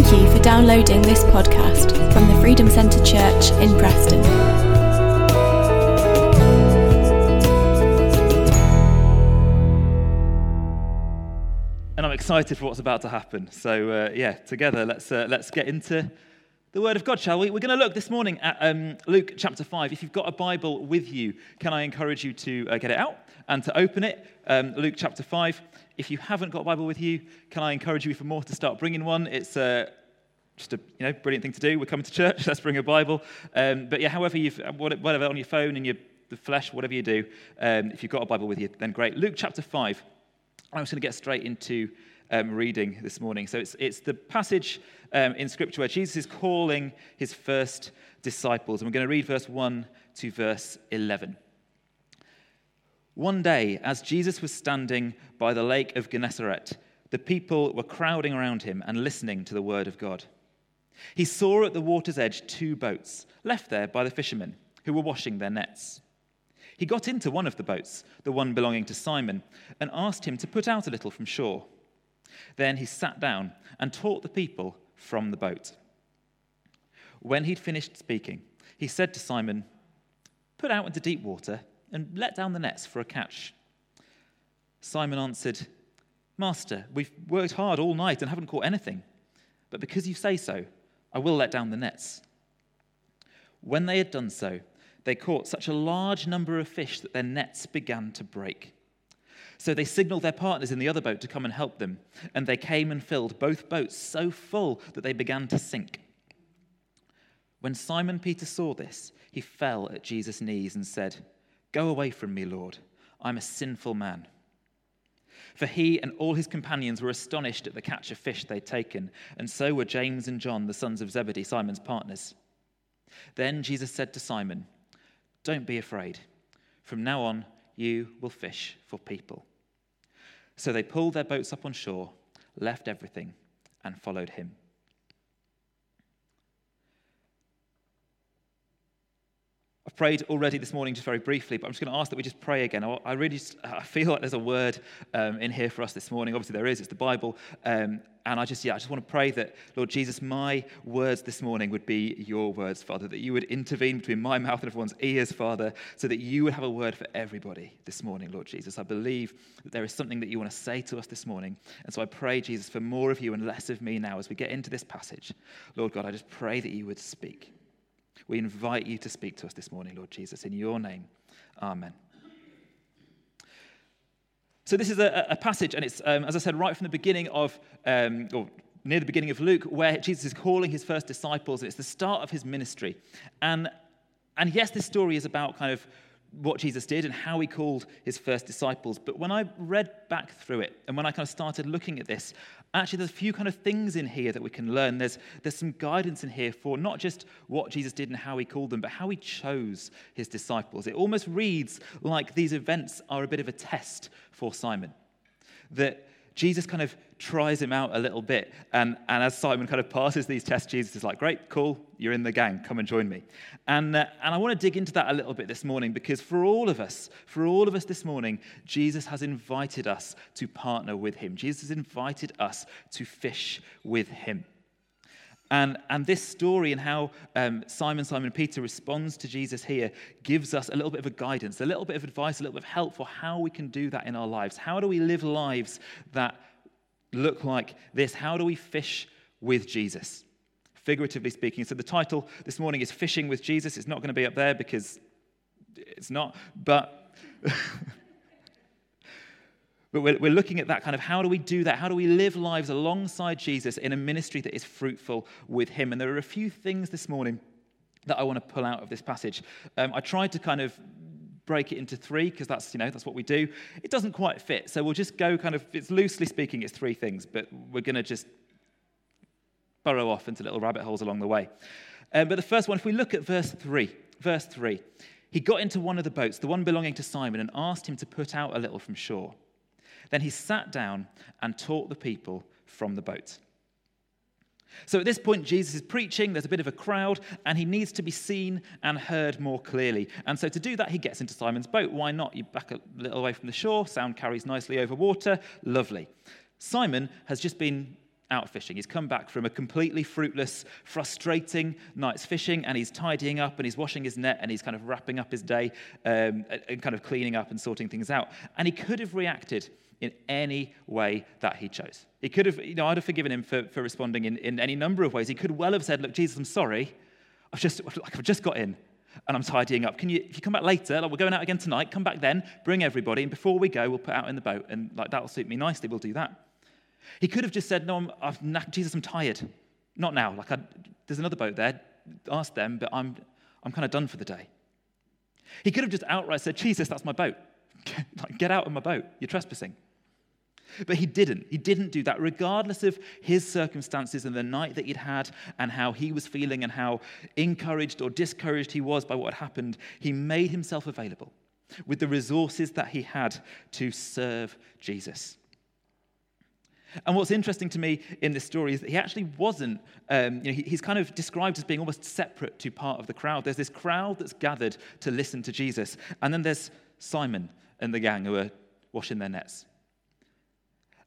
Thank you for downloading this podcast from the Freedom Centre Church in Preston. and I'm excited for what's about to happen. So uh, yeah, together let's uh, let's get into the Word of God, shall we? We're going to look this morning at um, Luke chapter five. If you've got a Bible with you, can I encourage you to uh, get it out and to open it? Um, Luke chapter five. If you haven't got a Bible with you, can I encourage you for more to start bringing one? It's uh, just a you know brilliant thing to do. We're coming to church. Let's bring a Bible. Um, but yeah, however you've whatever on your phone in your the flesh, whatever you do, um, if you've got a Bible with you, then great. Luke chapter five. I'm just going to get straight into um, reading this morning. So it's, it's the passage um, in Scripture where Jesus is calling his first disciples. And we're going to read verse 1 to verse 11. One day, as Jesus was standing by the lake of Gennesaret, the people were crowding around him and listening to the word of God. He saw at the water's edge two boats, left there by the fishermen, who were washing their nets. He got into one of the boats, the one belonging to Simon, and asked him to put out a little from shore. Then he sat down and taught the people from the boat. When he'd finished speaking, he said to Simon, Put out into deep water and let down the nets for a catch. Simon answered, Master, we've worked hard all night and haven't caught anything. But because you say so, I will let down the nets. When they had done so, they caught such a large number of fish that their nets began to break. So they signaled their partners in the other boat to come and help them, and they came and filled both boats so full that they began to sink. When Simon Peter saw this, he fell at Jesus' knees and said, Go away from me, Lord. I'm a sinful man. For he and all his companions were astonished at the catch of fish they'd taken, and so were James and John, the sons of Zebedee, Simon's partners. Then Jesus said to Simon, don't be afraid. From now on, you will fish for people. So they pulled their boats up on shore, left everything, and followed him. Prayed already this morning, just very briefly, but I'm just going to ask that we just pray again. I really just, I feel like there's a word um, in here for us this morning. Obviously, there is. It's the Bible. Um, and I just, yeah, I just want to pray that, Lord Jesus, my words this morning would be your words, Father, that you would intervene between my mouth and everyone's ears, Father, so that you would have a word for everybody this morning, Lord Jesus. I believe that there is something that you want to say to us this morning. And so I pray, Jesus, for more of you and less of me now as we get into this passage. Lord God, I just pray that you would speak. We invite you to speak to us this morning, Lord Jesus. In your name, amen. So, this is a, a passage, and it's, um, as I said, right from the beginning of, um, or near the beginning of Luke, where Jesus is calling his first disciples, and it's the start of his ministry. And, and yes, this story is about kind of what Jesus did and how he called his first disciples. But when I read back through it and when I kind of started looking at this, actually there's a few kind of things in here that we can learn. There's, there's some guidance in here for not just what Jesus did and how he called them, but how he chose his disciples. It almost reads like these events are a bit of a test for Simon. That Jesus kind of tries him out a little bit. And, and as Simon kind of passes these tests, Jesus is like, Great, cool, you're in the gang, come and join me. And, uh, and I want to dig into that a little bit this morning because for all of us, for all of us this morning, Jesus has invited us to partner with him. Jesus has invited us to fish with him. And, and this story and how um, Simon, Simon Peter responds to Jesus here gives us a little bit of a guidance, a little bit of advice, a little bit of help for how we can do that in our lives. How do we live lives that look like this? How do we fish with Jesus? Figuratively speaking. So the title this morning is Fishing with Jesus. It's not going to be up there because it's not, but. But we're, we're looking at that kind of how do we do that? How do we live lives alongside Jesus in a ministry that is fruitful with Him? And there are a few things this morning that I want to pull out of this passage. Um, I tried to kind of break it into three because that's you know that's what we do it doesn't quite fit so we'll just go kind of it's loosely speaking it's three things but we're going to just burrow off into little rabbit holes along the way um, but the first one if we look at verse three verse three he got into one of the boats the one belonging to simon and asked him to put out a little from shore then he sat down and taught the people from the boat. So at this point, Jesus is preaching, there's a bit of a crowd, and he needs to be seen and heard more clearly. And so to do that, he gets into Simon's boat. Why not? You back a little away from the shore, sound carries nicely over water, lovely. Simon has just been out fishing. He's come back from a completely fruitless, frustrating night's fishing, and he's tidying up and he's washing his net and he's kind of wrapping up his day um, and kind of cleaning up and sorting things out. And he could have reacted in any way that he chose. He could have, you know, I'd have forgiven him for, for responding in, in any number of ways. He could well have said, Look, Jesus, I'm sorry. I've just, like, I've just got in and I'm tidying up. Can you, if you come back later, like we're going out again tonight, come back then, bring everybody, and before we go, we'll put out in the boat, and like that'll suit me nicely. We'll do that. He could have just said, No, I'm, I've, Jesus, I'm tired. Not now. Like, I, there's another boat there. Ask them, but I'm, I'm kind of done for the day. He could have just outright said, Jesus, that's my boat. Get out of my boat. You're trespassing. But he didn't. He didn't do that, regardless of his circumstances and the night that he'd had and how he was feeling and how encouraged or discouraged he was by what had happened. He made himself available with the resources that he had to serve Jesus. And what's interesting to me in this story is that he actually wasn't, um, you know, he, he's kind of described as being almost separate to part of the crowd. There's this crowd that's gathered to listen to Jesus, and then there's Simon and the gang who are washing their nets.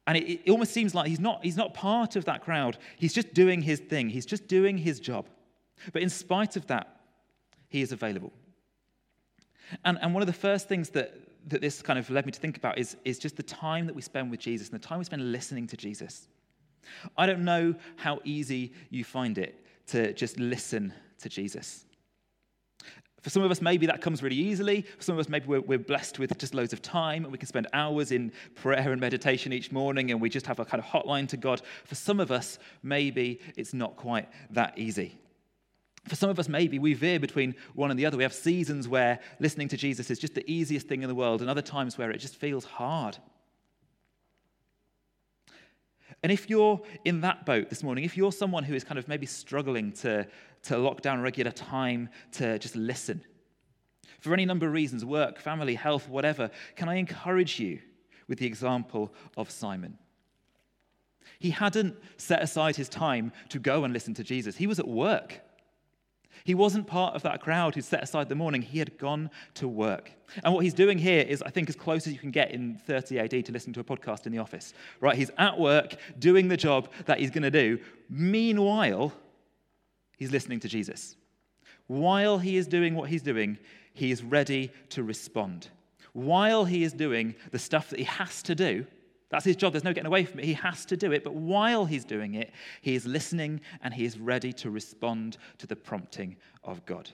And it, it almost seems like he's not, he's not part of that crowd. He's just doing his thing, he's just doing his job. But in spite of that, he is available. And, and one of the first things that, that this kind of led me to think about is, is just the time that we spend with Jesus and the time we spend listening to Jesus. I don't know how easy you find it to just listen to Jesus. For some of us, maybe that comes really easily. For some of us, maybe we're, we're, blessed with just loads of time and we can spend hours in prayer and meditation each morning and we just have a kind of hotline to God. For some of us, maybe it's not quite that easy. For some of us, maybe we veer between one and the other. We have seasons where listening to Jesus is just the easiest thing in the world, and other times where it just feels hard. And if you're in that boat this morning, if you're someone who is kind of maybe struggling to, to lock down regular time to just listen, for any number of reasons work, family, health, whatever can I encourage you with the example of Simon? He hadn't set aside his time to go and listen to Jesus, he was at work. He wasn't part of that crowd who set aside the morning. He had gone to work. And what he's doing here is, I think, as close as you can get in 30 AD to listen to a podcast in the office. Right? He's at work doing the job that he's going to do. Meanwhile, he's listening to Jesus. While he is doing what he's doing, he is ready to respond. While he is doing the stuff that he has to do, that's his job. There's no getting away from it. He has to do it. But while he's doing it, he is listening and he is ready to respond to the prompting of God.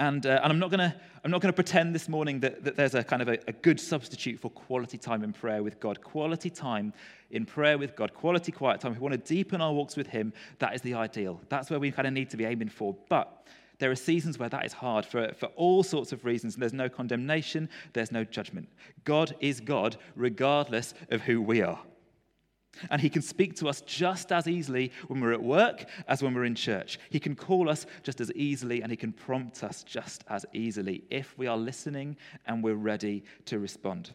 And, uh, and I'm not going to pretend this morning that, that there's a kind of a, a, good substitute for quality time in prayer with God. Quality time in prayer with God, quality quiet time. If we want to deepen our walks with Him, that is the ideal. That's where we kind of need to be aiming for. But there are seasons where that is hard for, for all sorts of reasons, there's no condemnation, there's no judgment. God is God regardless of who we are. And he can speak to us just as easily when we're at work as when we're in church. He can call us just as easily and he can prompt us just as easily if we are listening and we're ready to respond.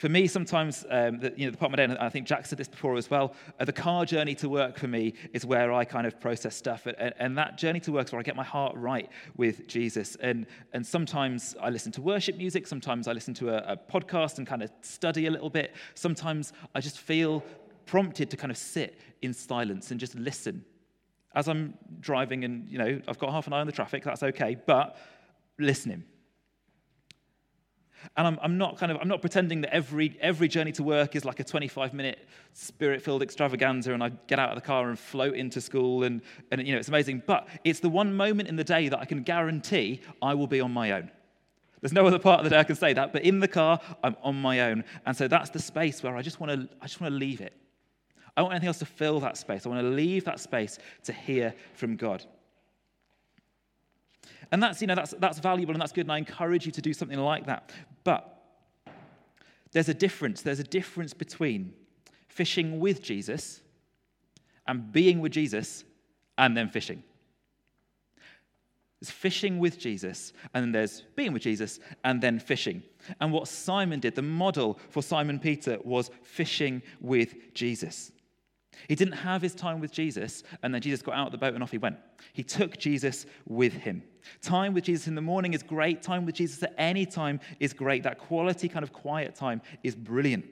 For me, sometimes, um, the, you know, the part of my day, and I think Jack said this before as well, uh, the car journey to work for me is where I kind of process stuff. And, and, that journey to work is where I get my heart right with Jesus. And, and sometimes I listen to worship music. Sometimes I listen to a, a podcast and kind of study a little bit. Sometimes I just feel prompted to kind of sit in silence and just listen. As I'm driving and, you know, I've got half an eye on the traffic, that's okay, but listening. And I'm, I'm, not kind of I'm not pretending that every every journey to work is like a 25 minute spirit filled extravaganza and I get out of the car and float into school and, and you know it's amazing. But it's the one moment in the day that I can guarantee I will be on my own. There's no other part of the day I can say that, but in the car I'm on my own. And so that's the space where I just want to I just want to leave it. I don't want anything else to fill that space. I want to leave that space to hear from God. And that's, you know, that's, that's valuable and that's good, and I encourage you to do something like that. But there's a difference. There's a difference between fishing with Jesus and being with Jesus and then fishing. There's fishing with Jesus, and then there's being with Jesus, and then fishing. And what Simon did, the model for Simon Peter, was fishing with Jesus. He didn't have his time with Jesus, and then Jesus got out of the boat and off he went. He took Jesus with him. Time with Jesus in the morning is great. Time with Jesus at any time is great. That quality kind of quiet time is brilliant.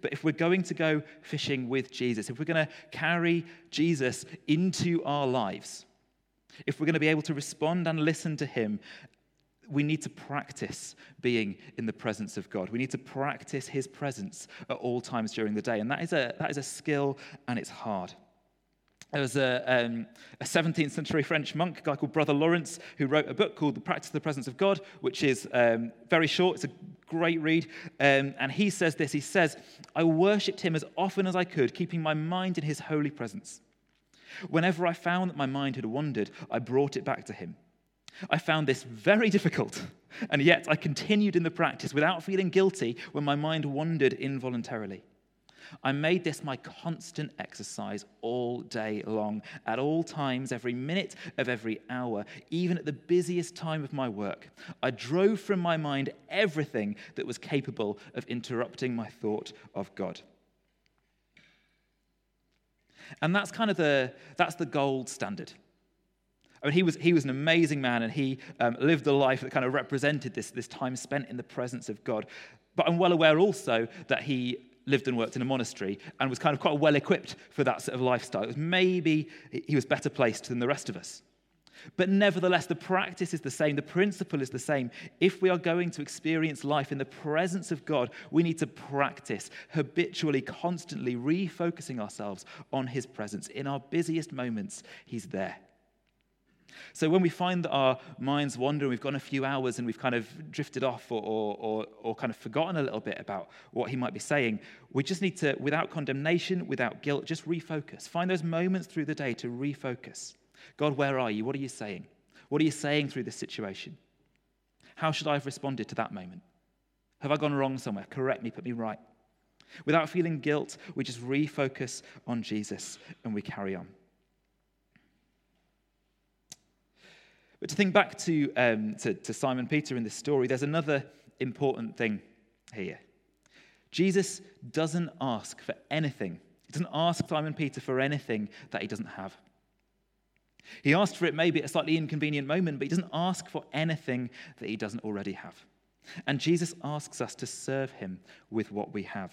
But if we're going to go fishing with Jesus, if we're going to carry Jesus into our lives, if we're going to be able to respond and listen to him, we need to practice being in the presence of God. We need to practice his presence at all times during the day. And that is a, that is a skill and it's hard. There was a, um, a 17th century French monk, a guy called Brother Lawrence, who wrote a book called The Practice of the Presence of God, which is um, very short. It's a great read. Um, and he says this He says, I worshipped him as often as I could, keeping my mind in his holy presence. Whenever I found that my mind had wandered, I brought it back to him. I found this very difficult, and yet I continued in the practice without feeling guilty when my mind wandered involuntarily. I made this my constant exercise all day long, at all times, every minute of every hour, even at the busiest time of my work. I drove from my mind everything that was capable of interrupting my thought of God. And that's kind of the, that's the gold standard. I mean, he was, he was an amazing man and he um, lived a life that kind of represented this, this time spent in the presence of God. But I'm well aware also that he lived and worked in a monastery and was kind of quite well equipped for that sort of lifestyle. It was maybe he was better placed than the rest of us. But nevertheless, the practice is the same, the principle is the same. If we are going to experience life in the presence of God, we need to practice habitually, constantly refocusing ourselves on His presence. In our busiest moments, He's there. So when we find that our minds wander and we've gone a few hours and we've kind of drifted off or, or, or, or, kind of forgotten a little bit about what he might be saying, we just need to, without condemnation, without guilt, just refocus. Find those moments through the day to refocus. God, where are you? What are you saying? What are you saying through this situation? How should I have responded to that moment? Have I gone wrong somewhere? Correct me, put me right. Without feeling guilt, we just refocus on Jesus and we carry on. But to think back to, um, to, to Simon Peter in this story, there's another important thing here. Jesus doesn't ask for anything. He doesn't ask Simon Peter for anything that he doesn't have. He asked for it maybe at a slightly inconvenient moment, but he doesn't ask for anything that he doesn't already have. And Jesus asks us to serve him with what we have.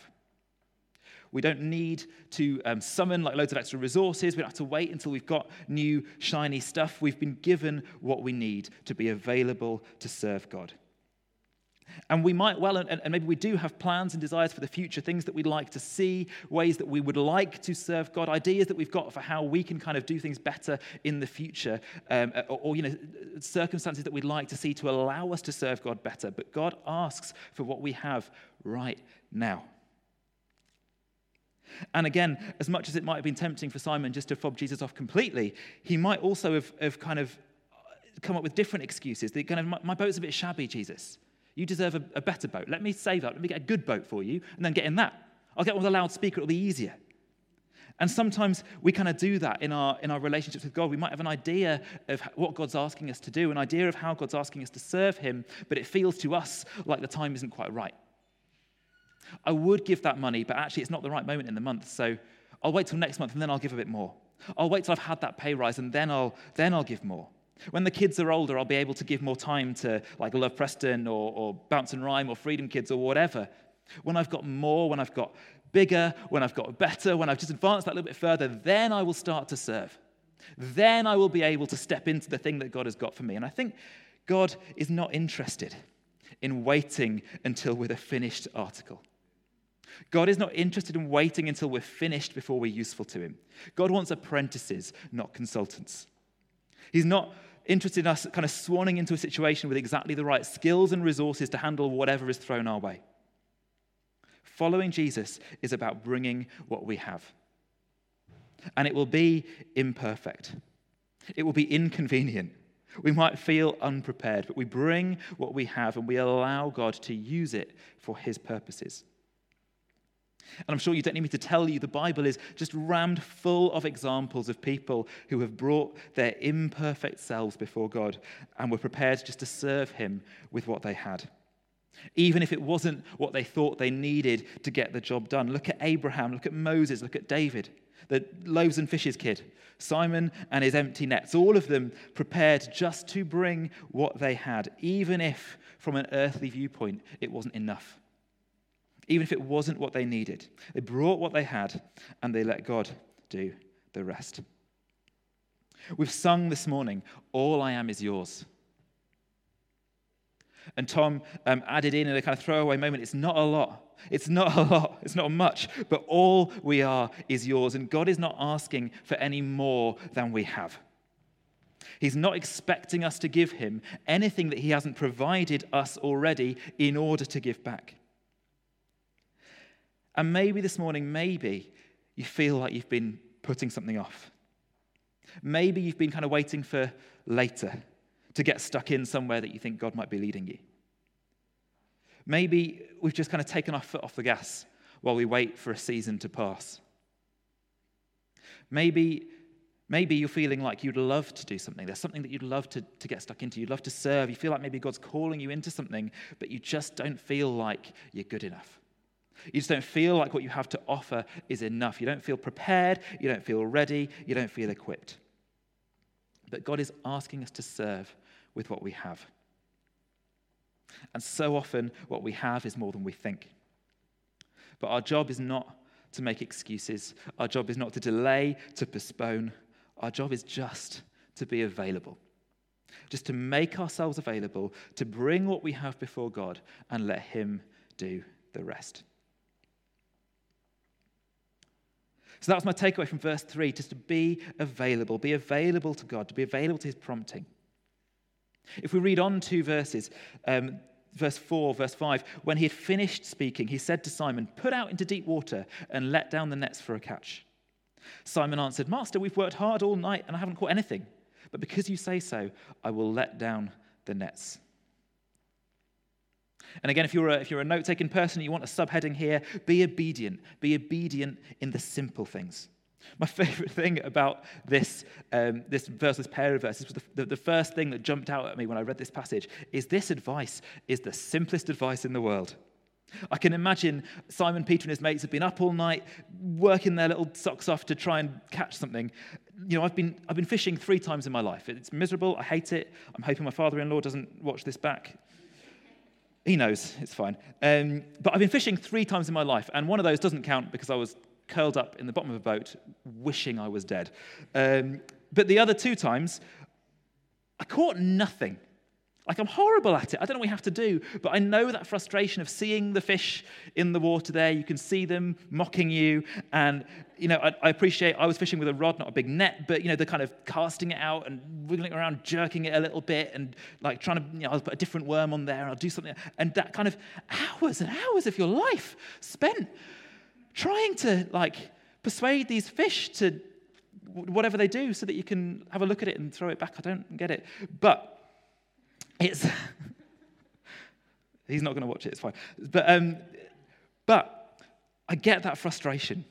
We don't need to um, summon like loads of extra resources. We don't have to wait until we've got new shiny stuff. We've been given what we need to be available to serve God. And we might well, and, maybe we do have plans and desires for the future, things that we'd like to see, ways that we would like to serve God, ideas that we've got for how we can kind of do things better in the future, um, or, or, you know, circumstances that we'd like to see to allow us to serve God better. But God asks for what we have right now. And again, as much as it might have been tempting for Simon just to fob Jesus off completely, he might also have, have kind of uh, come up with different excuses. Kind of, my, my boat's a bit shabby, Jesus. You deserve a, a better boat. Let me save up. Let me get a good boat for you, and then get in that. I'll get one with a loudspeaker. It'll be easier. And sometimes we kind of do that in our, in our relationships with God. We might have an idea of what God's asking us to do, an idea of how God's asking us to serve Him, but it feels to us like the time isn't quite right. I would give that money, but actually it's not the right moment in the month. So I'll wait till next month and then I'll give a bit more. I'll wait till I've had that pay rise and then I'll, then I'll give more. When the kids are older, I'll be able to give more time to like Love Preston or, or Bounce and Rhyme or Freedom Kids or whatever. When I've got more, when I've got bigger, when I've got better, when I've just advanced that little bit further, then I will start to serve. Then I will be able to step into the thing that God has got for me. And I think God is not interested in waiting until we're a finished article. God is not interested in waiting until we're finished before we're useful to Him. God wants apprentices, not consultants. He's not interested in us kind of swanning into a situation with exactly the right skills and resources to handle whatever is thrown our way. Following Jesus is about bringing what we have. And it will be imperfect, it will be inconvenient. We might feel unprepared, but we bring what we have and we allow God to use it for His purposes. And I'm sure you don't need me to tell you, the Bible is just rammed full of examples of people who have brought their imperfect selves before God and were prepared just to serve Him with what they had. Even if it wasn't what they thought they needed to get the job done. Look at Abraham, look at Moses, look at David. The loaves and fishes kid, Simon and his empty nets, all of them prepared just to bring what they had, even if from an earthly viewpoint it wasn't enough. Even if it wasn't what they needed. They brought what they had and they let God do the rest. We've sung this morning, All I Am is Yours. And Tom um, added in in a kind of throwaway moment, it's not a lot. It's not a lot. It's not much. But all we are is yours. And God is not asking for any more than we have. He's not expecting us to give him anything that he hasn't provided us already in order to give back. And maybe this morning, maybe you feel like you've been putting something off. Maybe you've been kind of waiting for later to get stuck in somewhere that you think God might be leading you. Maybe we've just kind of taken our foot off the gas while we wait for a season to pass. Maybe, maybe you're feeling like you'd love to do something. There's something that you'd love to, to get stuck into. You'd love to serve. You feel like maybe God's calling you into something, but you just don't feel like you're good enough. You just don't feel like what you have to offer is enough. You don't feel prepared. You don't feel ready. You don't feel equipped. But God is asking us to serve with what we have. And so often, what we have is more than we think. But our job is not to make excuses, our job is not to delay, to postpone. Our job is just to be available. Just to make ourselves available, to bring what we have before God and let Him do the rest. So that was my takeaway from verse 3 just to be available, be available to God, to be available to his prompting. If we read on two verses, um, verse 4, verse 5, when he had finished speaking, he said to Simon, Put out into deep water and let down the nets for a catch. Simon answered, Master, we've worked hard all night and I haven't caught anything. But because you say so, I will let down the nets. And again, if you're a, if you're a note taking person, you want a subheading here be obedient. Be obedient in the simple things. My favorite thing about this, um, this verse, this pair of verses, the, the, the first thing that jumped out at me when I read this passage is this advice is the simplest advice in the world. I can imagine Simon, Peter, and his mates have been up all night working their little socks off to try and catch something. You know, I've been, I've been fishing three times in my life. It's miserable. I hate it. I'm hoping my father in law doesn't watch this back. He knows, it's fine. Um, but I've been fishing three times in my life, and one of those doesn't count because I was curled up in the bottom of a boat, wishing I was dead. Um, but the other two times, I caught nothing. Like, I'm horrible at it. I don't know what we have to do, but I know that frustration of seeing the fish in the water there. You can see them mocking you. And, you know, I, I, appreciate I was fishing with a rod, not a big net, but, you know, the kind of casting it out and wiggling around, jerking it a little bit and, like, trying to, you know, I'll put a different worm on there I'll do something. And that kind of hours and hours of your life spent trying to, like, persuade these fish to whatever they do so that you can have a look at it and throw it back. I don't get it. But, it's he's not going to watch it. It's fine. But um, but I get that frustration.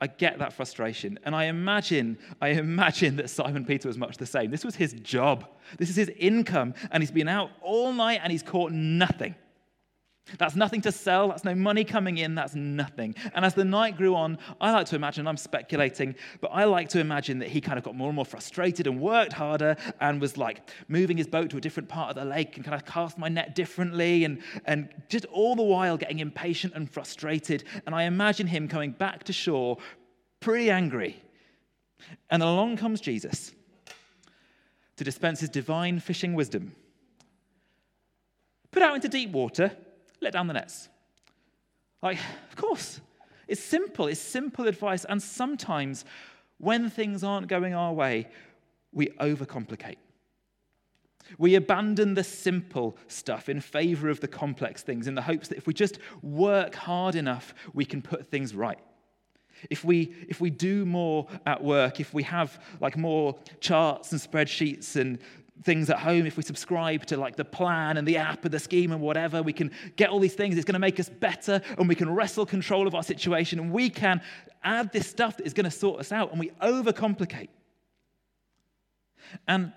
I get that frustration. And I imagine, I imagine that Simon Peter was much the same. This was his job. This is his income. And he's been out all night and he's caught nothing. That's nothing to sell. That's no money coming in. That's nothing. And as the night grew on, I like to imagine, I'm speculating, but I like to imagine that he kind of got more and more frustrated and worked harder and was like moving his boat to a different part of the lake and kind of cast my net differently and, and just all the while getting impatient and frustrated. And I imagine him coming back to shore pretty angry. And along comes Jesus to dispense his divine fishing wisdom. Put out into deep water let down the nets. Like, of course, it's simple. It's simple advice. And sometimes when things aren't going our way, we overcomplicate. We abandon the simple stuff in favor of the complex things in the hopes that if we just work hard enough, we can put things right. If we, if we do more at work, if we have like more charts and spreadsheets and things at home, if we subscribe to like the plan and the app and the scheme and whatever, we can get all these things. It's going to make us better and we can wrestle control of our situation and we can add this stuff that is going to sort us out and we overcomplicate. And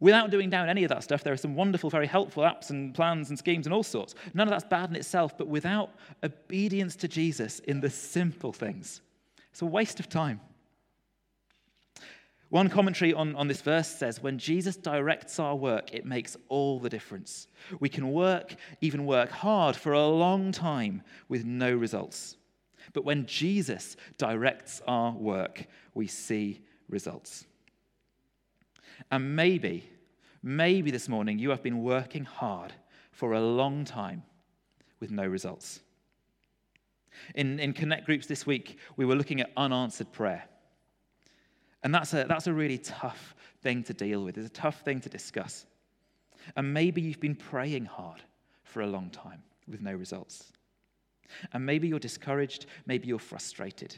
without doing down any of that stuff, there are some wonderful, very helpful apps and plans and schemes and all sorts. None of that's bad in itself, but without obedience to Jesus in the simple things, It's a waste of time. One commentary on, on this verse says, When Jesus directs our work, it makes all the difference. We can work, even work hard for a long time with no results. But when Jesus directs our work, we see results. And maybe, maybe this morning you have been working hard for a long time with no results. In, in Connect groups this week, we were looking at unanswered prayer. And that's a, that's a really tough thing to deal with. It's a tough thing to discuss. And maybe you've been praying hard for a long time with no results. And maybe you're discouraged, maybe you're frustrated.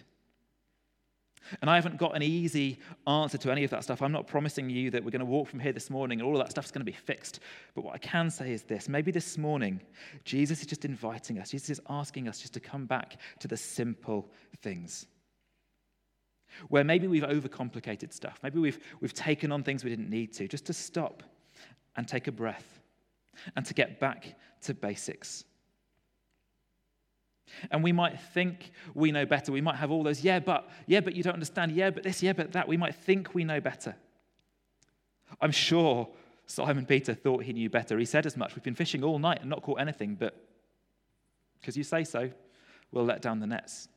And I haven't got an easy answer to any of that stuff. I'm not promising you that we're going to walk from here this morning and all of that stuff's going to be fixed. But what I can say is this maybe this morning, Jesus is just inviting us, Jesus is asking us just to come back to the simple things. Where maybe we've overcomplicated stuff, maybe we've, we've taken on things we didn't need to, just to stop and take a breath and to get back to basics. And we might think we know better. We might have all those, yeah, but, yeah, but you don't understand, yeah, but this, yeah, but that. We might think we know better. I'm sure Simon Peter thought he knew better. He said as much. We've been fishing all night and not caught anything, but because you say so, we'll let down the nets.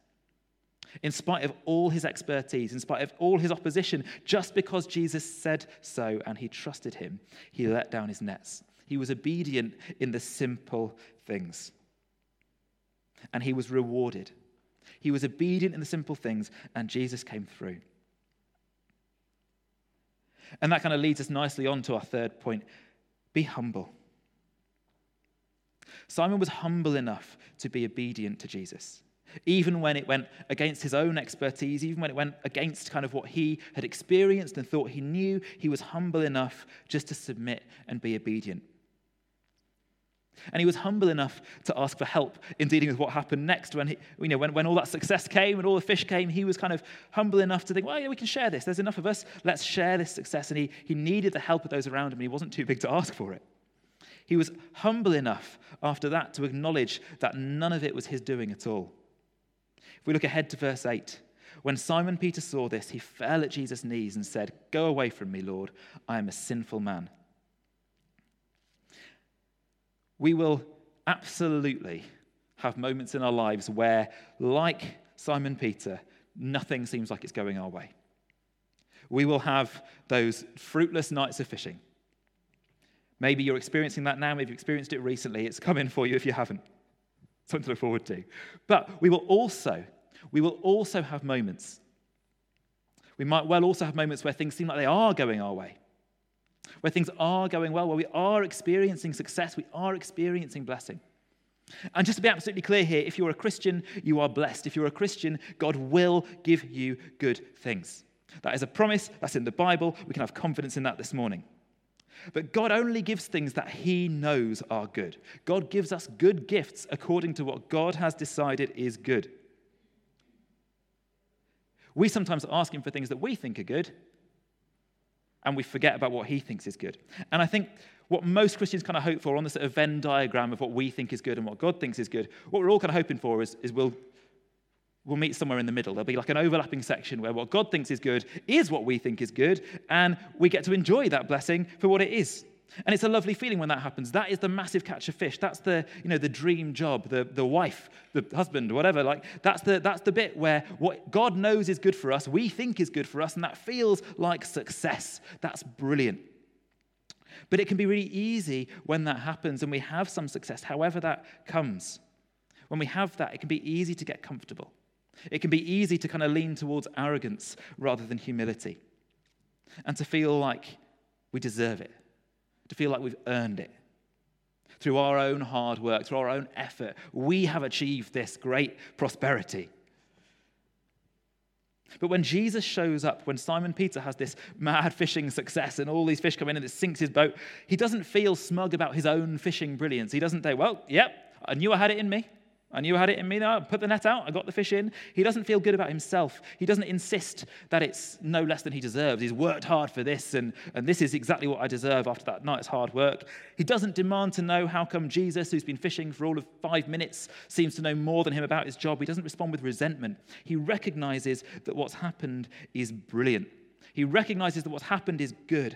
In spite of all his expertise, in spite of all his opposition, just because Jesus said so and he trusted him, he let down his nets. He was obedient in the simple things and he was rewarded. He was obedient in the simple things, and Jesus came through. And that kind of leads us nicely on to our third point be humble. Simon was humble enough to be obedient to Jesus, even when it went against his own expertise, even when it went against kind of what he had experienced and thought he knew, he was humble enough just to submit and be obedient. And he was humble enough to ask for help in dealing with what happened next. When, he, you know, when, when all that success came and all the fish came, he was kind of humble enough to think, well, yeah, we can share this. There's enough of us. Let's share this success. And he, he needed the help of those around him, and he wasn't too big to ask for it. He was humble enough after that to acknowledge that none of it was his doing at all. If we look ahead to verse 8, when Simon Peter saw this, he fell at Jesus' knees and said, Go away from me, Lord. I am a sinful man. We will absolutely have moments in our lives where, like Simon Peter, nothing seems like it's going our way. We will have those fruitless nights of fishing. Maybe you're experiencing that now, maybe you've experienced it recently. It's coming for you if you haven't. Something to look forward to. But we will also, we will also have moments. We might well also have moments where things seem like they are going our way where things are going well, where we are experiencing success, we are experiencing blessing. And just to be absolutely clear here, if you're a Christian, you are blessed. If you're a Christian, God will give you good things. That is a promise, that's in the Bible. We can have confidence in that this morning. But God only gives things that He knows are good. God gives us good gifts according to what God has decided is good. We sometimes ask Him for things that we think are good, and we forget about what he thinks is good. And I think what most Christians kind of hope for on the sort of Venn diagram of what we think is good and what God thinks is good, what we're all kind of hoping for is, is we'll, we'll meet somewhere in the middle. There'll be like an overlapping section where what God thinks is good is what we think is good, and we get to enjoy that blessing for what it is. And it's a lovely feeling when that happens. That is the massive catch of fish. That's the, you know, the dream job, the, the wife, the husband, whatever. Like that's the, that's the bit where what God knows is good for us, we think is good for us, and that feels like success. That's brilliant. But it can be really easy when that happens and we have some success, however that comes. When we have that, it can be easy to get comfortable. It can be easy to kind of lean towards arrogance rather than humility and to feel like we deserve it to feel like we've earned it. Through our own hard work, through our own effort, we have achieved this great prosperity. But when Jesus shows up, when Simon Peter has this mad fishing success and all these fish come in and it sinks his boat, he doesn't feel smug about his own fishing brilliance. He doesn't say, Well, yep, I knew I had it in me. I knew I had it in me. I put the net out. I got the fish in. He doesn't feel good about himself. He doesn't insist that it's no less than he deserves. He's worked hard for this, and, and this is exactly what I deserve after that night's hard work. He doesn't demand to know how come Jesus, who's been fishing for all of five minutes, seems to know more than him about his job. He doesn't respond with resentment. He recognizes that what's happened is brilliant. He recognizes that what's happened is good.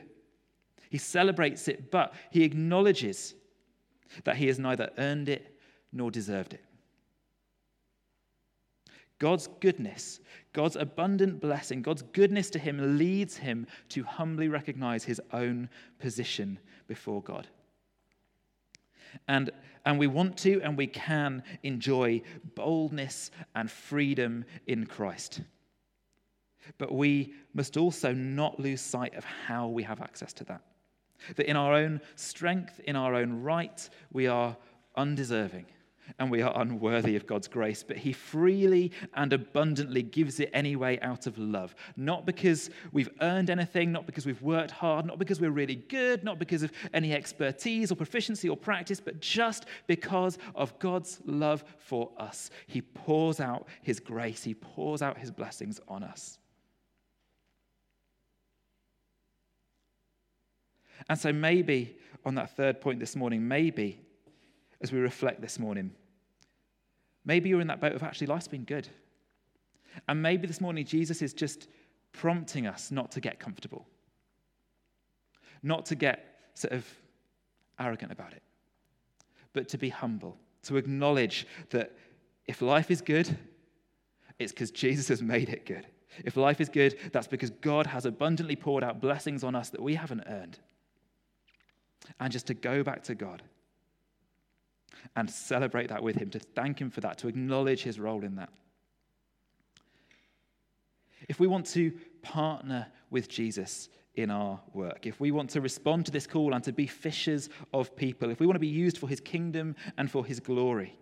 He celebrates it, but he acknowledges that he has neither earned it nor deserved it. God's goodness, God's abundant blessing, God's goodness to him leads him to humbly recognize his own position before God. And, and we want to and we can enjoy boldness and freedom in Christ. But we must also not lose sight of how we have access to that. That in our own strength, in our own right, we are undeserving and we are unworthy of God's grace, but He freely and abundantly gives it anyway out of love. Not because we've earned anything, not because we've worked hard, not because we're really good, not because of any expertise or proficiency or practice, but just because of God's love for us. He pours out His grace, He pours out His blessings on us. And so, maybe on that third point this morning, maybe as we reflect this morning, maybe you're in that boat of actually life's been good. And maybe this morning Jesus is just prompting us not to get comfortable, not to get sort of arrogant about it, but to be humble, to acknowledge that if life is good, it's because Jesus has made it good. If life is good, that's because God has abundantly poured out blessings on us that we haven't earned and just to go back to God and celebrate that with Him, to thank Him for that, to acknowledge His role in that. If we want to partner with Jesus in our work, if we want to respond to this call and to be fishers of people, if we want to be used for His kingdom and for His glory,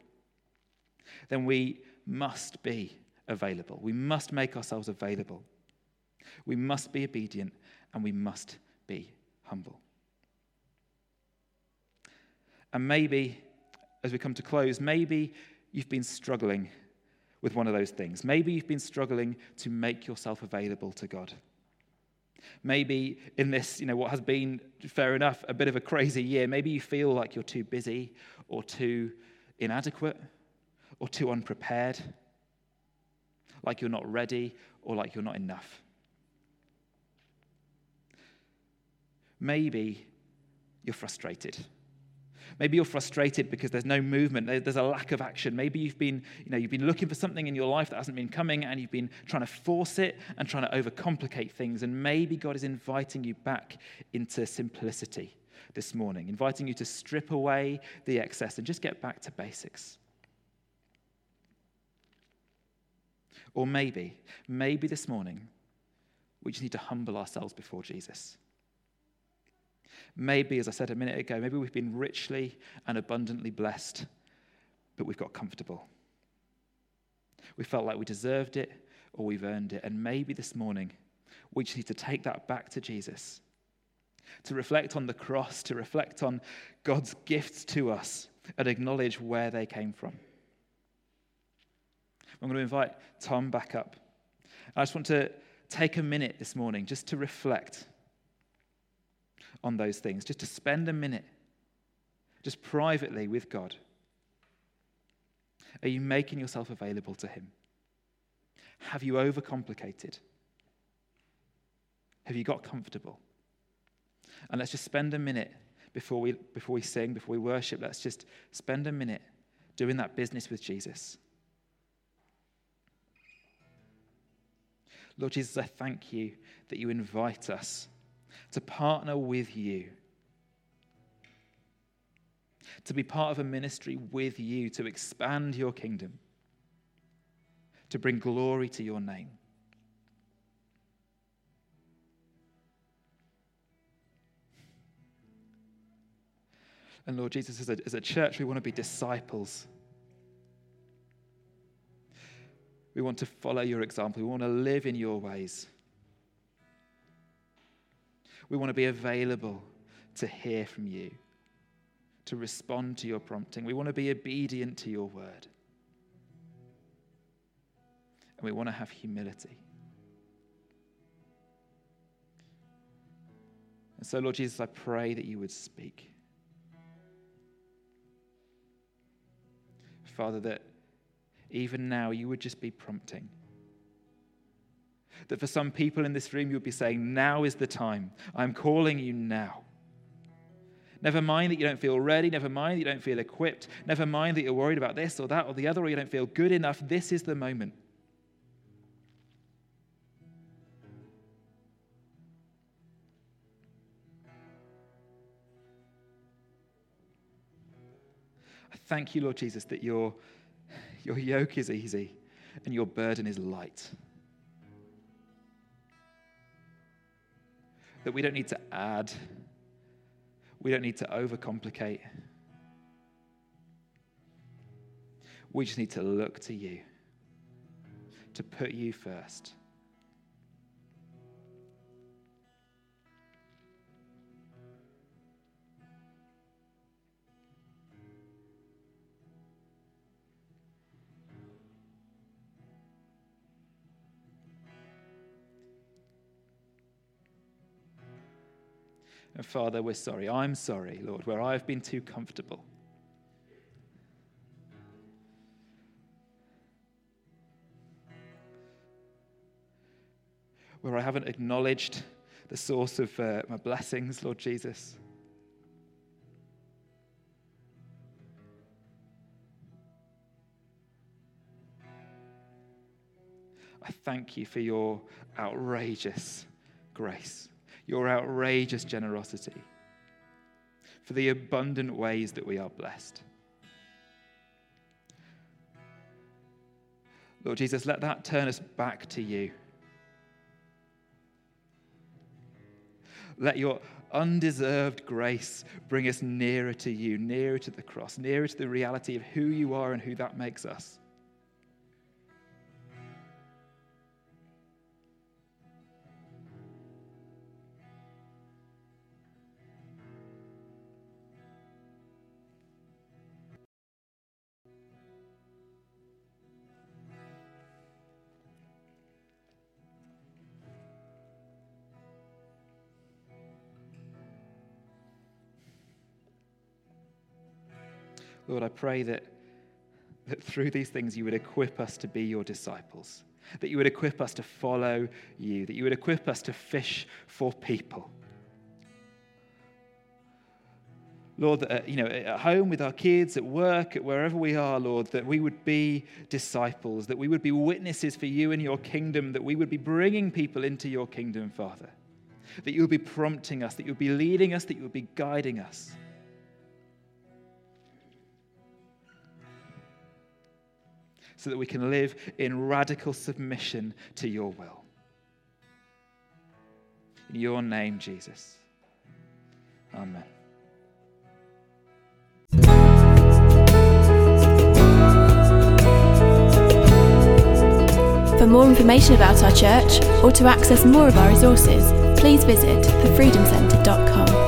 then we must be available. We must make ourselves available. We must be obedient and we must be humble. And maybe, as we come to close, maybe you've been struggling with one of those things. Maybe you've been struggling to make yourself available to God. Maybe in this, you know, what has been, fair enough, a bit of a crazy year, maybe you feel like you're too busy or too inadequate or too unprepared, like you're not ready or like you're not enough. Maybe you're frustrated Maybe you're frustrated because there's no movement, there's a lack of action. Maybe you've been, you know, you've been looking for something in your life that hasn't been coming and you've been trying to force it and trying to overcomplicate things. And maybe God is inviting you back into simplicity this morning, inviting you to strip away the excess and just get back to basics. Or maybe, maybe this morning, we just need to humble ourselves before Jesus. Maybe, as I said a minute ago, maybe we've been richly and abundantly blessed, but we've got comfortable. We felt like we deserved it or we've earned it. And maybe this morning, we just need to take that back to Jesus, to reflect on the cross, to reflect on God's gifts to us, and acknowledge where they came from. I'm going to invite Tom back up. I just want to take a minute this morning just to reflect on those things, just to spend a minute, just privately with God. Are you making yourself available to Him? Have you overcomplicated? Have you got comfortable? And let's just spend a minute before we, before we sing, before we worship. Let's just spend a minute doing that business with Jesus. Lord Jesus, I thank you that you invite us to partner with you, to be part of a ministry with you, to expand your kingdom, to bring glory to your name. And Lord Jesus, as a, as a church, we want to be disciples. We want to follow your example. We want to live in your ways. We want to be available to hear from you, to respond to your prompting. We want to be obedient to your word. and we want to have humility. And so, Lord Jesus, I pray that you would speak. Father, that even now you would just be prompting. That for some people in this room, you'll be saying, Now is the time. I'm calling you now. Never mind that you don't feel ready. Never mind that you don't feel equipped. Never mind that you're worried about this or that or the other, or you don't feel good enough. This is the moment. I thank you, Lord Jesus, that your, your yoke is easy and your burden is light. That we don't need to add we don't need to overcomplicate. We just need to look to you, to put you first. And Father, we're sorry. I'm sorry, Lord, where I've been too comfortable. Where I haven't acknowledged the source of uh, my blessings, Lord Jesus. I thank you for your outrageous grace your outrageous generosity, for the abundant ways that we are blessed. Lord Jesus, let that turn us back to you. Let your undeserved grace bring us nearer to you, nearer to the cross, nearer to the reality of who you are and who that makes us. Pray that, that through these things you would equip us to be your disciples, that you would equip us to follow you, that you would equip us to fish for people. Lord, that, uh, you know, at home with our kids, at work, at wherever we are, Lord, that we would be disciples, that we would be witnesses for you and your kingdom, that we would be bringing people into your kingdom, Father. That you would be prompting us, that you would be leading us, that you would be guiding us. So that we can live in radical submission to your will. In your name, Jesus. Amen. For more information about our church or to access more of our resources, please visit thefreedomcentre.com.